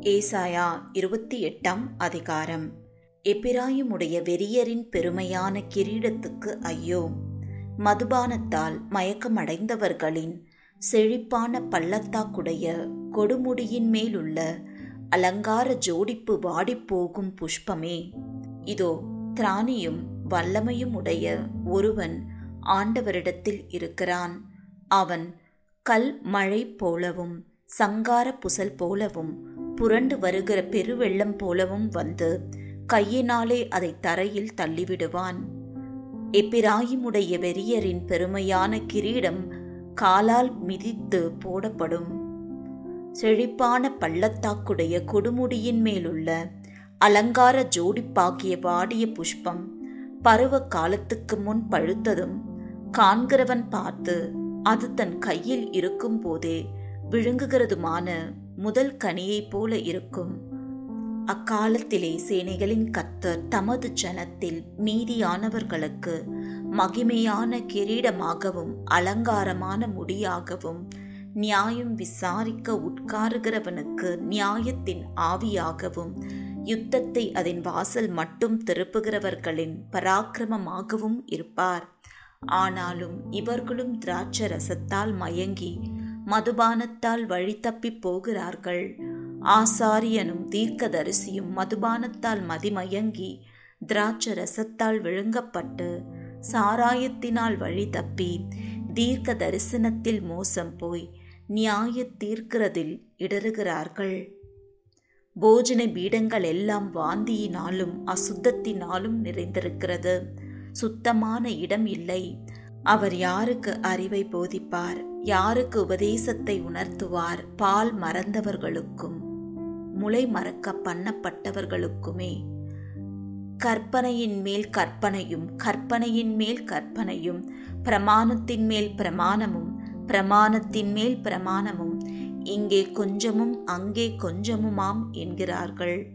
ஏசாயா இருபத்தி எட்டாம் அதிகாரம். எப்பிராயமுடைய வெறியரின் பெருமையான கிரீடத்துக்கு ஐயோ. மதுபானத்தால் மயக்கமடைந்தவர்களின் செழிப்பான பள்ளத்தாக்குடைய கொடுமுடியின் மேலுள்ள அலங்கார ஜோடிப்பு வாடிப்போகும் புஷ்பமே. இதோ திராணியும் வல்லமையும் உடைய ஒருவன் ஆண்டவரிடத்தில் இருக்கிறான். அவன் கல் மழை போலவும் சங்கார புசல் போலவும் புரண்டு வருகிற பெருவெள்ளம் போலவும் வந்து கையினாலே அதை தரையில் தள்ளிவிடுவான். எப்பிராயிமுடைய வெறியரின் பெருமையான கிரீடம் காலால் மிதித்து போடப்படும். செழிப்பான பள்ளத்தாக்குடைய கொடுமுடியின் மேலுள்ள அலங்கார ஜோடிப்பாகிய வாடிய புஷ்பம் பருவ காலத்துக்கு முன் பழுத்ததும் காண்கிறவன் பார்த்து அது தன் கையில் இருக்கும் போதே விழுங்குகிறதுமான முதல் கனியைப் போல இருக்கும். அக்காலத்திலே சேனைகளின் கத்தர் தமது ஜனத்தில் மீதியானவர்களுக்கு மகிமையான கிரீடமாகவும் அலங்காரமான முடியாகவும் நியாயம் விசாரிக்க உட்காருகிறவனுக்கு நியாயத்தின் ஆவியாகவும் யுத்தத்தை அதன் வாசல் மட்டும் திருப்புகிறவர்களின் பராக்கிரமமாகவும் இருப்பார். ஆனாலும் இவர்களும் திராட்ச ரசத்தால் மயங்கி மதுபானத்தால் வழி தப்பி போகிறார்கள். ஆசாரியனும் தீர்க்கதரிசியும் மதுபானத்தால் மதிமயங்கி திராட்ச ரசத்தால் விழுங்கப்பட்டு சாராயத்தினால் வழி தப்பி தீர்க்க தரிசனத்தில் மோசம் போய் நியாய தீர்க்கிறதில் இடறுகிறார்கள். போஜன பீடங்கள் எல்லாம் வாந்தியினாலும் அசுத்தத்தினாலும் நிறைந்திருக்கிறது. சுத்தமான இடம் இல்லை. அவர் யாருக்கு அறிவை போதிப்பார்? யாருக்கு உபதேசத்தை உணர்த்துவார்? பால் மறந்தவர்களுக்கும் முளை மறக்க பண்ணப்பட்டவர்களுக்குமே. கற்பனையின் மேல் கற்பனையும் கற்பனையின் மேல் கற்பனையும் பிரமாணத்தின் மேல் பிரமாணமும் பிரமாணத்தின் மேல் பிரமாணமும் இங்கே கொஞ்சமும் அங்கே கொஞ்சமுமாம் என்கிறார்கள்.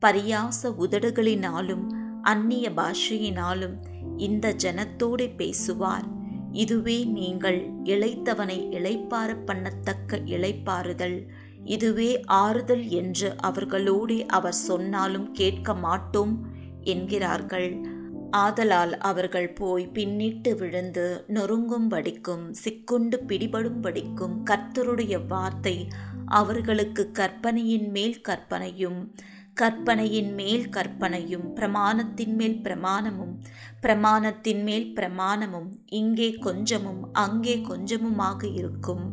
பரியாச உதடுகளினாலும் அந்நிய பாஷையினாலும் இந்த ஜனத்தோடு பேசுவார். இதுவே நீங்கள் இழைத்தவனை இழைப்பார பண்ணத்தக்க இழைப்பாறுதல் இதுவே ஆறுதல் என்று அவர்களோடு அவர் சொன்னாலும் கேட்க மாட்டோம் என்கிறார்கள். ஆதலால் அவர்கள் போய் பின்னிட்டு விழுந்து நொறுங்கும்படிக்கும் சிக்குண்டு பிடிபடும்படிக்கும் கர்த்தருடைய வார்த்தை அவர்களுக்கு கற்பனையின் மேல் கற்பனையும் கற்பனையின் மேல் கற்பனையும் பிரமாணத்தின் மேல் பிரமாணமும் பிரமாணத்தின் மேல் பிரமாணமும் இங்கே கொஞ்சமும் அங்கே கொஞ்சமுமாக இருக்கும்.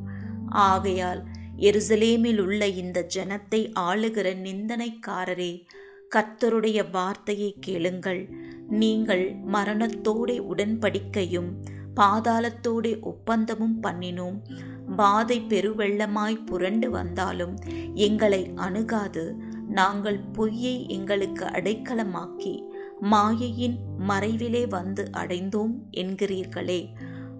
ஆகையால் எருசலேமில் உள்ள இந்த ஜனத்தை ஆளுகிற நிந்தனைக்காரரே கர்த்தருடைய வார்த்தையை கேளுங்கள். நீங்கள் மரணத்தோடே உடன்படிக்கையும் பாதாளத்தோடே ஒப்பந்தமும் பண்ணினோம். பாதை பெருவெள்ளமாய் புரண்டு வந்தாலும் எங்களை அணுகாது. நாங்கள் பொய்யை எங்களுக்கு அடைக்கலமாக்கி மாயையின் மறைவிலே வந்து அடைந்தோம் என்கிறீர்களே.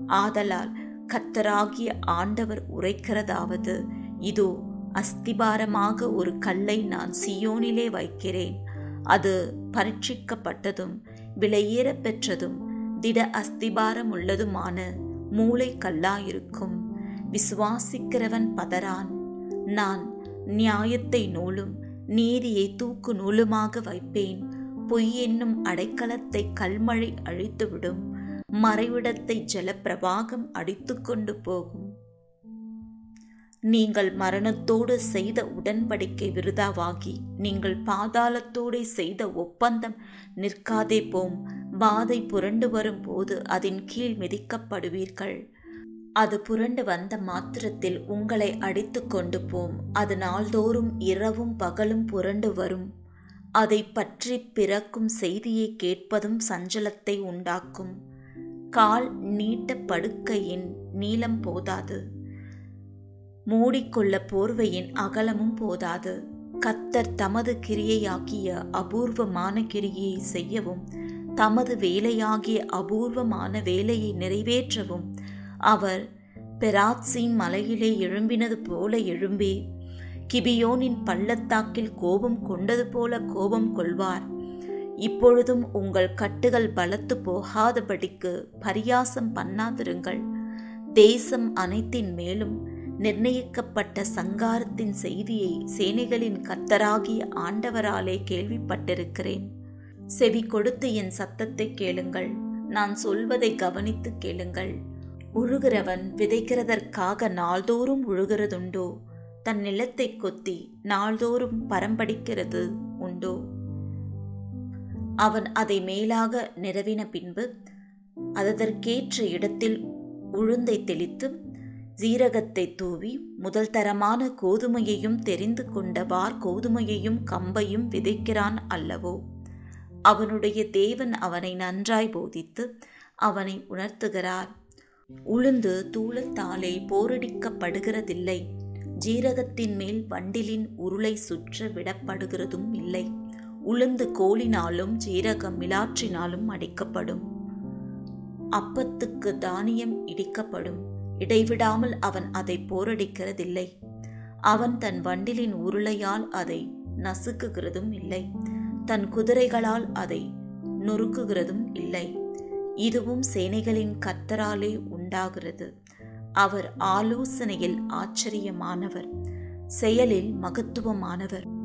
ஆதலால் கத்தராகிய ஆண்டவர் உரைக்கிறதாவது இதோ அஸ்திபாரமாக ஒரு கல்லை நான் சியோனிலே வைக்கிறேன். அது பரீட்சிக்கப்பட்டதும் விலையேற பெற்றதும் திட அஸ்திபாரம் உள்ளதுமான மூளை கல்லாயிருக்கும் விசுவாசிக்கிறவன் பதறான். நான் நியாயத்தை நூலும் நீதியை தூக்கு நூலுமாக வைப்பேன். பொய் என்னும் அடைக்கலத்தை கல்மழை அழித்துவிடும். மறைவிடத்தை ஜலப்பிரவாகம் அடித்து கொண்டு போகும். நீங்கள் மரணத்தோடு செய்த உடன்படிக்கை விருதாவாகி நீங்கள் பாதாளத்தோடு செய்த ஒப்பந்தம் நிற்காதே போம். பாதை புரண்டு வரும்போது அதன் கீழ் மிதிக்கப்படுவீர்கள். அது புரண்டு வந்த மாத்திரத்தில் உங்களை அடித்து கொண்டு போம். அது நாள்தோறும் இரவும் பகலும் புரண்டு வரும். அதை பற்றி பிறக்கும் செய்தியை கேட்பதும் சஞ்சலத்தை உண்டாக்கும். கால் நீட்ட படுக்கையின் நீளம் போதாது. மூடிக்கொள்ள போர்வையின் அகலமும் போதாது. கத்தர் தமது கிரியையாகிய அபூர்வமான கிரியை செய்யவும் தமது வேலையாகிய அபூர்வமான வேலையை நிறைவேற்றவும் அவர் பெராத்சீம் மலையிலே எழும்பினது போல எழும்பி கிபியோனின் பள்ளத்தாக்கில் கோபம் கொண்டது போல கோபம் கொள்வார். இப்பொழுதும் உங்கள் கட்டுகள் பலத்து போகாதபடிக்கு பரியாசம் பண்ணாதிருங்கள். தேசம் அனைத்தின் மேலும் நிர்ணயிக்கப்பட்ட சங்காரத்தின் செய்தியை சேனைகளின் கர்த்தராகிய ஆண்டவராலே கேள்விப்பட்டிருக்கிறேன். செவி கொடுத்து என் சத்தத்தை கேளுங்கள். நான் சொல்வதை கவனித்து கேளுங்கள். உழுகிறவன் விதைக்கிறதற்காக நாள்தோறும் உழுகிறதுண்டோ? தன் நிலத்தை கொத்தி நாள்தோறும் பரம்படிக்கிறது உண்டோ? அவன் அதை மேலாக நிறவின பின்பு அதற்கேற்ற இடத்தில் உளுந்தை தெளித்து சீரகத்தை தூவி முதல் தரமான கோதுமையையும் தெரிந்து கொண்ட வார் கோதுமையையும் கம்பையும் விதைக்கிறான் அல்லவோ? அவனுடைய தேவன் அவனை நன்றாய் போதித்து அவனை உணர்த்துகிறார். உளுந்து தூளத்தாலே போரடிக்கப்படுகிறதில்லை. ஜீரகத்தின் மேல் வண்டிலின் உருளை சுற்ற விடப்படுகிறதும் இல்லை. உளுந்து கோலினாலும் ஜீரகம் மிலாற்றினாலும் அடிக்கப்படும். அப்பத்துக்கு தானியம் இடிக்கப்படும். இடைவிடாமல் அவன் அதை போரடிக்கிறதில்லை. அவன் தன் வண்டிலின் உருளையால் அதை நசுக்குகிறதும் இல்லை. தன் குதிரைகளால் அதை நொறுக்குகிறதும் இல்லை. இதுவும் சேனைகளின் கத்தராலே உண்டாகிறது. அவர் ஆலோசனையில் ஆச்சரியமானவர். செயலில் மகத்துவமானவர்.